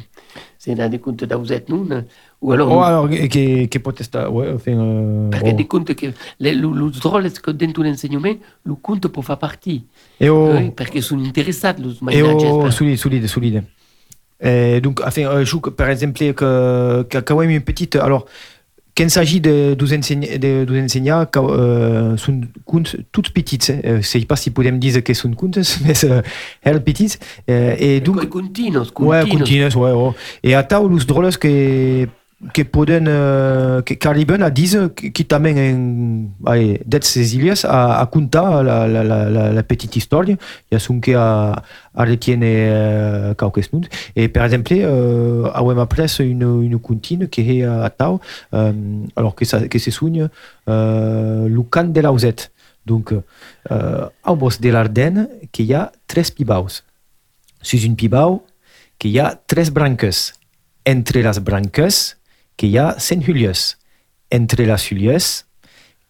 C'est dans des contes d'Auzet, non Ou alors, Oh, alors, que, que pot estar, ouais, enfin... Euh, parce que oh. des contes que, les, les, les drôles que dans l'enseignement, le conte peut faire partie. Et oh, Oui, parce qu'ils sont intéressés, les et oh, solide, solide, solide. Et donc, enfin, euh, je par exemple, que, que, quand même une petite... Alors, quand il s'agit de, de, enseignants, euh, sont toutes petites. Euh, Je ne sais pas si podem dire que sont contes, mais euh, elles petites. Euh, et donc, Continuos, Ouais, continuos. continues, ouais, ouais. E atau los droles que, que poden, uh, que, que arriben a dir que, que també en, ai, d'aquestes illes a, a contar la, la, la, la, la petita història. Ja són que a, a retiene uh, qualques noms. E, per exemple, uh, avem après une, une contine que és a tau, um, alors que, ça, que se soigne uh, le cant de l'auset. Donc, uh, au bosc de l'Ardenne, que hi ha tres pibaus. Sus un pibau, que hi ha tres branques. Entre les branques, que hi ha cent hulies. Entre les hulies,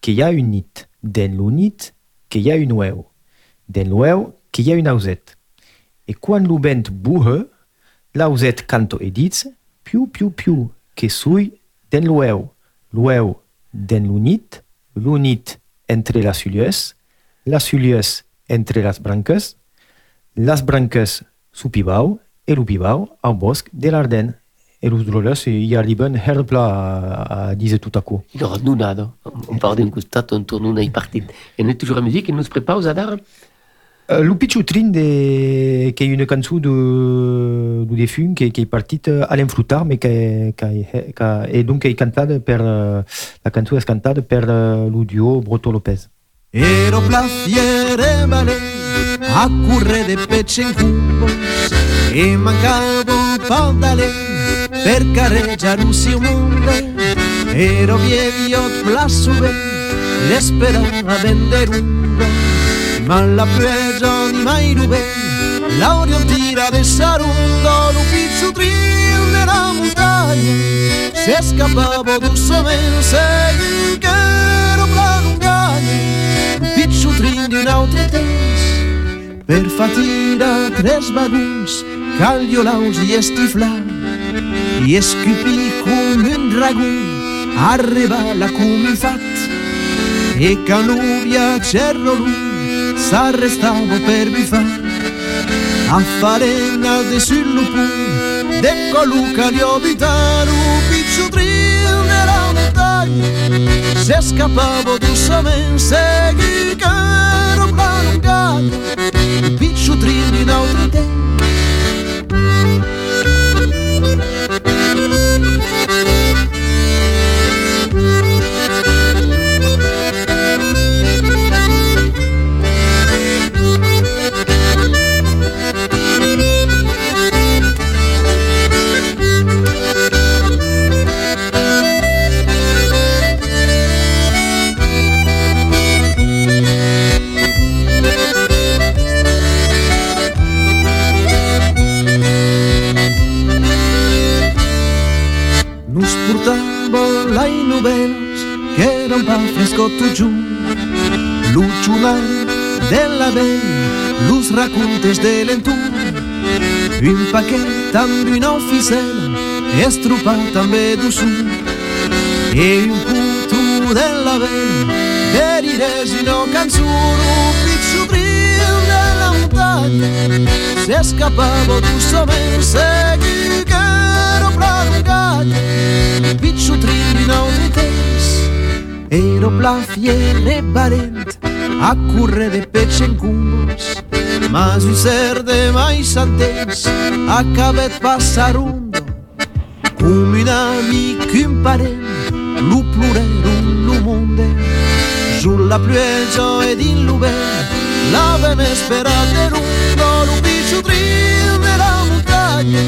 que ha un nit. Den lo nit, que ha un ueu. Den l'ueu, que ha un auset. E quan lo vent buhe, l'auset canto e dits, piu, piu, piu, que sui den l'ueu. L'ueu den lo nit, lo nit entre les hulies, les hulies entre les branques, les branques su pibau e lo pibau au bosc de l'Ardenne. E los hi arriben herpla a, a dire tot acu. No, nous nada. On part d'un costat, on tourne una i partit. Et nous toujours la musique, et nous se prépare aux adar. Uh, lo pitxutrin de, hi ha una cançó de, de defunt que, que est partit a l'enfrutar, mais que, que, que, e donc que est cantada per, uh, la cançó és cantada per uh, lo duo Broto López. Ero placiere vale a curre de pece in cubo e mancavo padale per carreggiare un sia mondo ero viejo plasso le sperava vendere un ma la peggio di mai rubè la orientira de sarundo lo pizzo trin della montagna. Se scappavo dolcemente che ero planungagna pizzo trin di un altro temps per fatira tres vagons cagliolaus i estiflar Jag skupi kom en dragon Arriva la comitat E Canuvia c'ero lui S'arrestavo per bifar. A farena de sullupu De coluca di obitare Un piccio nella montagna Se scappavo dulcemente Segui caro blancato Un piccio in altre tempi un altro tempo tu giù. Lucciunar della bella Lus raccontes de l'entur Un paquet amb una oficina Estrupat també du su E un puto della bella Derires una canzone Un picciutril della montagna Si escapava dolçament Segui que era plangaglia Un picciutril in altri temps Ero pla fiere valent a curre de pece en cumbos mas un ser de mais antes acabet passarundo come un amic un parent lu plurerum lu monde. Sulla pluegia ed in lube l'avem sperato lungo lu picciutril della montagna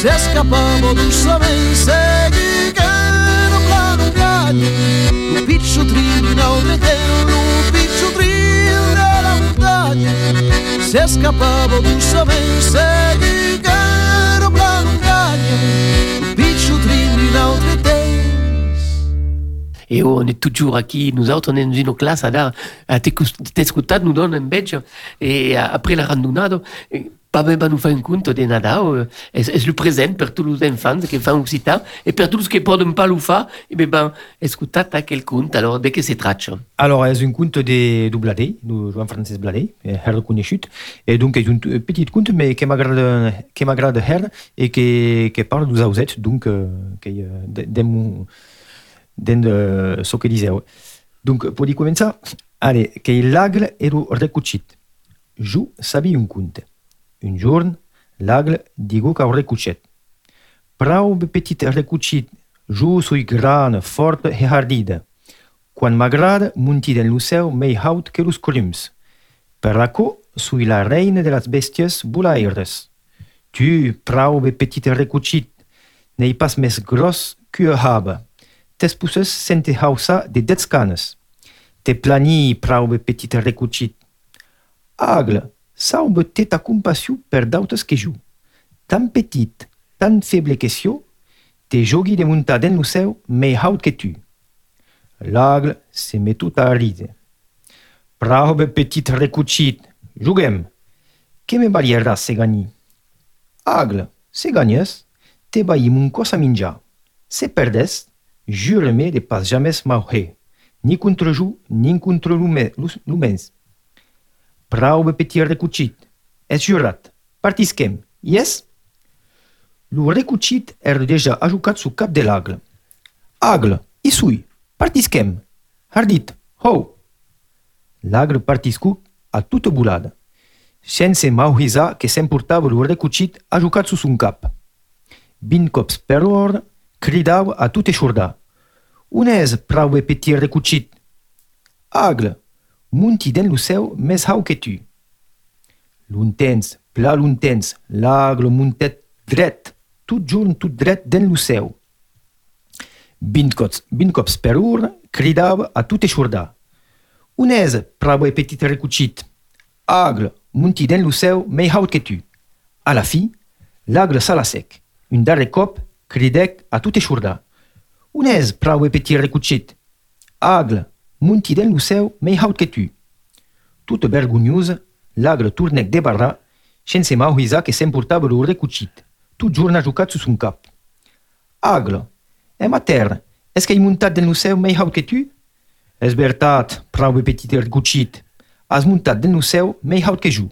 se scappavo dolcemente segui che non planugaglia lu picciutril in altre terre lu picciutril della montagna. Se scappavo dolcemente segui che non planugaglia lu picciutril in altre terre Et on est toujours aquí, nous autres, on est dans une classe là, à t'escutar, nous donne un badge, et après la randonnade, pas même nous faire un compte de Nadal, est le présent pour tous les enfants qui font occitan, et pour tous qui peuvent pas le faire, et bien, ben, escutat à quel compte, alors, de què se tracta? Alors, és un conte de, du Bladé, du Joan Francesc Bladé, her reconegut, et donc és un petit conte, mais que m'agrada, que m'agrada her, et que, que parle dels ausets, donc, euh, que, euh, dem, den de so que diseu. Donc, podi començar? Allez, que l'agle era recucit. Jo sabia un conte. un jorn l'agle digu qu'a recuchèt. Prau be petit recuchit, jo soi gran, fort e hardida. Quan m'agrada, muntit en lo seu mei haut que los crums. Per la co, soi la reina de las bèsties bulaires. Tu, prau be petit recuchit, n'ei pas més gros que jo haba. Tes pusses sente hausa de dets canes. Te plani, prau be petit recuchit. Agle, saube te ta compassió per dautes que jo. Tan petit, tan feble que sio, te jogui de muntar den lo seu mei haut que tu. L'agle se met tout a ride. Praube petit recucit, juguem. Que me balierà se gani? Agle, se ganies, te baim un cos a minjar. Se perdes, jure-me de pas jamais morrer, ni contra jo, ni contra lumens. Prou petit recucit, és jurat, partisquem, yes? Lo recucit er deja ajucat su cap de l'agle. Agle, i sui, partisquem, hardit, ho! L'agle partiscut a tota volada, sense maurisar que s'emportava lo recucit ajucat su sun cap. Vint cops per l'hora cridau a tot eixordar. Un és prou petit recucit. Agle, munti den lo seu més hau que tu. L'untens, pla l'untens, l'agle muntet dret, tot jorn tot dret den lo seu. Vint cops, vint cops per hora cridava a tot eixordar. Un és prou petit recucit. Agle, munti den lo seu més hau que tu. A la fi, l'agle s'ala sec. Un darrer cop cridec a tot eixordar. Un és prou petit recucit. Agle, munti den lo seu mei haut que tu. Tot vergoniosa, l'agle tornec de barra, sense maurisar que s'emportava lo recucit. Tot jorn a jucat sus un cap. Agle, e ma terra, és que ai muntat den lo seu mei haut que tu? És veritat, prou petit. Has muntat den lo seu mei haut que jo.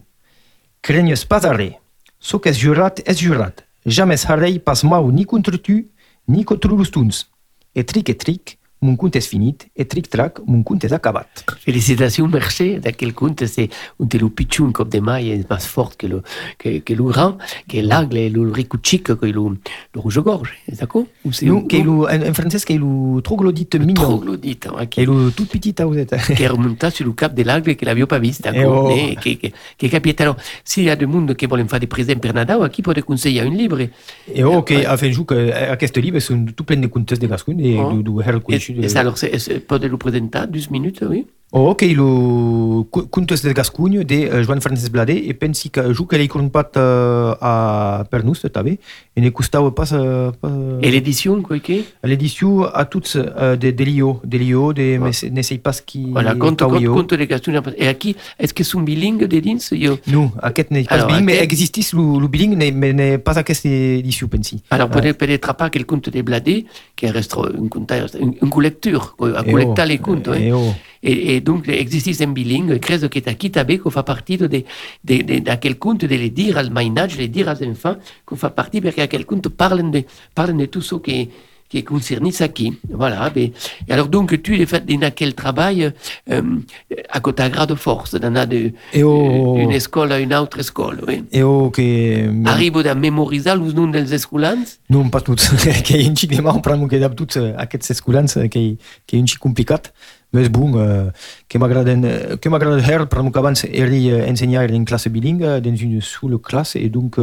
Crenies pas. So que és jurat, és jurat. Jamais harei pas mau ni contra tu, ni contra los tuns. E tric e tric, mon conte és finit, e tric-trac, mon conte és acabat. Félicitations, merci d'aquel conte, c'est un de lo pitchou un cop de mai est más fort que le, que, que le grand, que l'agle et le ricuchic que le, le rouge-gorge, d'accord? Ou c'est Non, que lo, en, en francès, que lo troglodyte mignon. troglodyte, hein, Que lo tout petit auset. qui est remonté sur le cap de l'aigle que l'avions pas d'accord? Eh oh. Que, que capite. Alors, s'il y a du monde qui volen faire des présents per Nadal, qui peut conseiller un livre? E oh, que a fait que aquest livre són tout plein de contes de Gascon, e Oh. du, Et ça, alors, c'est, c'est, peut le présenter, 12 minutes, oui? Oh, ok, lo cu- Contes del Gascuny de uh, Joan Francesc Blade e pensi que jo que l'he a per nus també e ne costava pas, uh, pas Et l'édition, quoi, que a de, de l'IO de l'IO de ne sei pas qui Voilà, compte, compte, les questions. Et aquí, est-ce que sont bilingues des dins yo? Non, aquest n'est pas Alors, bilingue, mais existis lo, lo bilingue, mais n'est pas aquesta edició, pensi. Alors, peut-être peut-être pas quel conte des Bladé, qui reste un conte, une, une collecture, quoi, à Eh collecter oh, les hein. eh oh. Et, et donc, existis en bilingue, crèse que aquí també, qu'on fa partie de, de, de, de, d'aquel conte de les dire als mainatges, les dire als enfants, qu'on fa partie perquè aquel conte parlen de, parlen de tout ce qui qui est concerné aquí. Voilà. bé. Et alors, donc, tu, de fait, dans aquel travail, euh, à côté à grade de force, d'anar de, Eh oh. d'une école à une autre école, oui. E o que... Arribo de memoritzar els noms dels escolans, Non, pas tots, que xic de mal, però que adap tots eh, aquests escolans, eh, que, que un complicat. Mais bon, eh, que m'agrada her, però que abans era eh, ensenyar en classe bilingue, dans une seule classe, et donc...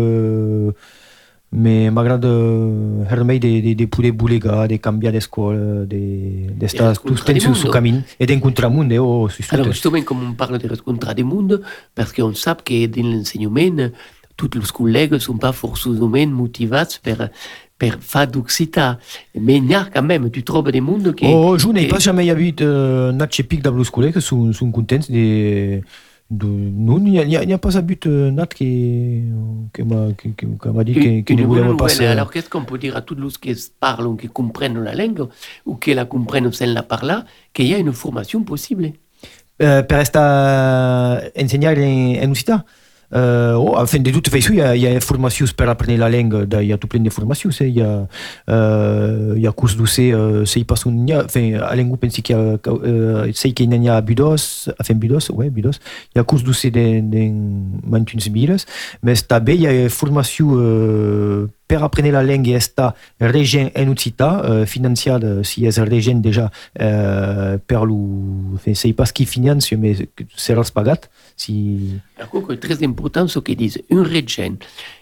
Mais m'agrada her mai de, de, de poder bulegar, de canviar d'escola, de, d'estar d'encontrar tots temps el sul seu mundo. camí, et d'encontrar món, eh, oh, sus Alors, justement, comme on parle de rencontrer des mondes, parce qu'on sait que dans l'enseignement, tous les collègues ne sont pas forcément motivés per, per d'occità. Mais il y a quand même, tu trouves des mondes qui... Oh, n'he qui- pas jamais havut uh, anat xepic de los col·legues, són, són contents de... de no, n'hi ha, n'hi ha, n'hi ha pas havut uh, nat que, que m'ha que, que, que m'ha dit que, que une ne bonne volem pas... nouvelle. Alors, qu'est-ce qu'on peut dire à tous ceux qui parlent, qui comprennent la langue, ou qui la comprennent sans la parler, qu'il y a une formation possible? Uh, per estar ensenyar en, en. Uh, enfin, de toute façon, hi ha, hi ha formacions per aprendre la llengua, de, hi ha tot plein de formacions. Eh? Hi, ha, uh, hi ha curs d'UC, uh, sei pas un... Hi ha, enfin, a llengua pensi que hi ha, uh, sei que n'hi ha B2, enfin, B2, ouais, B2. Hi ha curs d'UC de, de mantuns mires, mais també hi ha formació uh, per aprendre la llengua i estar regent en occità, uh, financiada, si és regent déjà uh, per lo... Sei pas qui finança, mais seràs pagat. Si... Quoi, c'est très important ce qu'ils disent. Un régent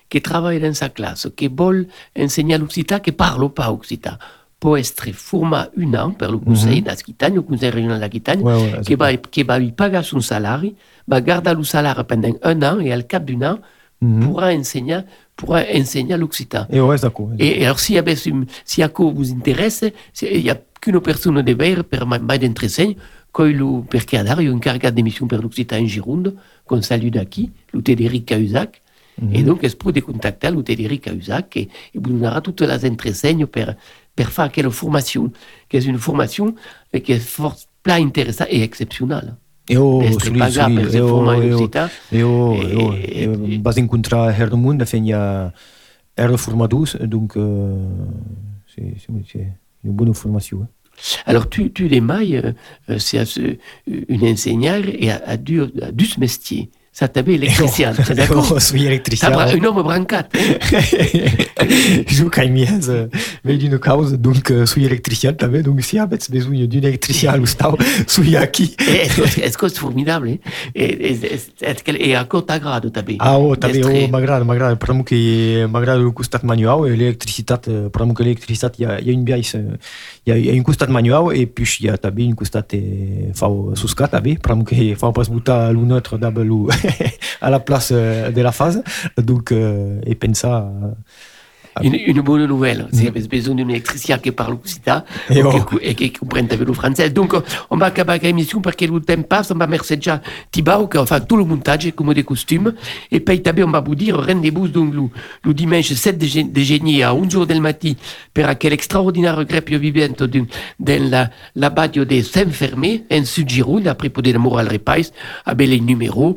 qui travaille dans sa classe, qui veut enseigner l'Occità, qui parle pas Occità, peut être formé un an par le conseil Mhm. d'Aquitagne, le conseil régional d'Aquitagne, Ouais, ouais, qui, va, qui va lui payer son salaire, va garder le salaire pendant un an et à le cap d'un an, Mhm. pourra enseigner, pourra enseigner l'Occità. Et ouais, d'accord. Et, et alors, si, si à quoi vous intéresse, il n'y a qu'une personne de verre per mai d'entresegn, quello perché ad un incaricat d'émission per l'Occità en Gironde, qu'on salue d'aquí, le Tederic Cahuzac, Mhm. et donc es peut contacter le Tederic Cahuzac et il vous donnera toutes les entresegnes per, per faire quelle formation, qui est une formation qui est fort, intéressante et exceptionnelle. Et oh, D'être soli, pagat soli, per e oh, formar e oh, e oh, e oh, e vas encontrar her do mundo, ha her formadors, donc euh, c'est c'est- c'est une bonne formation. eh. Alors, tu, tu les mailles, euh, euh, c'est ce- une enseignante et deux, à deux métiers. Ça t'avait électricien, c'est d'accord Oh, suis électricien. Ça, un homme brancat. Jo caig més, eh, mai d'una causa, donc euh, suis électricien donc si avets besoin d'un électricien a l'hostal, suis. Et Est-ce que c'est formidable hein? Et, et, à côte à grade, també. Ah, oh, també, D'être- oh, m'agrada, m'agrada. Per que m'agrada el costat manual i l'electricitat, eh, per que l'electricitat hi ha, hi ha un biaix, eh, hi ha, hi ha un costat manual i puis hi ha també un fau suscat, també, per que fau pas botar l'un altre d'abel a la place eh, de la fase, donc, eh, e pensar... Une, une bonne nouvelle. Si avait besoin d'un électricien qui parle occitan Et oh. qui- et qui comprenne avec le français. Donc, on va acabar l'émission parce que le temps passe. On va remercier déjà Thibaut qui a fait tout le montage comme des costumes. Et puis, on va vous dire rendez-vous donc le, le dimanche 7 de, gé- de génie à 11 jours del matin pour aquel extraordinaire grepio vivente de, de la, la badio de Saint-Fermé en Sud Gironde, après pour des moral repais, avec les numéros.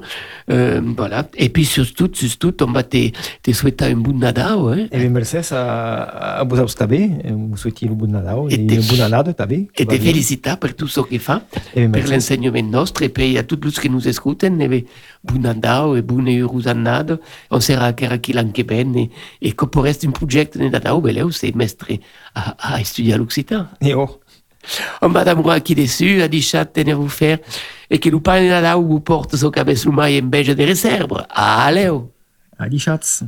Euh, voilà. Et puis, surtout, surtout, on va te, te souhaiter un bon Nadal, hein. E ben mercès a, a vosaltres també, eh, us souhaiti un bon Nadal te- un bon Nadal també. Et te felicitar per tout ce que fa, Eh ben, merci. l'enseignement nostre, et puis a tous los que nous escuten, e bon Nadal e bona Eurosannada, on sera encara aquí l'any que ven, e, e que por est un projecte de Nadal, beleu, c'est mestre a, a estudiar l'occitan. E oh, On va d'amour aquí dessus, a deixat tenir-vous faire, e que lo pare de Nadal vous porte so cabez lumai en beja de reserve. Aleu! adixats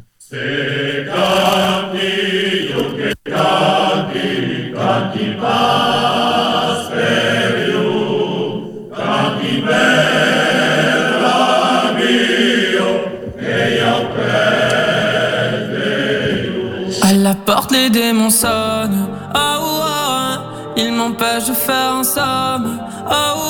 porte, les démons sonnent. Oh, oh, ils m'empêchent de faire un somme. Oh,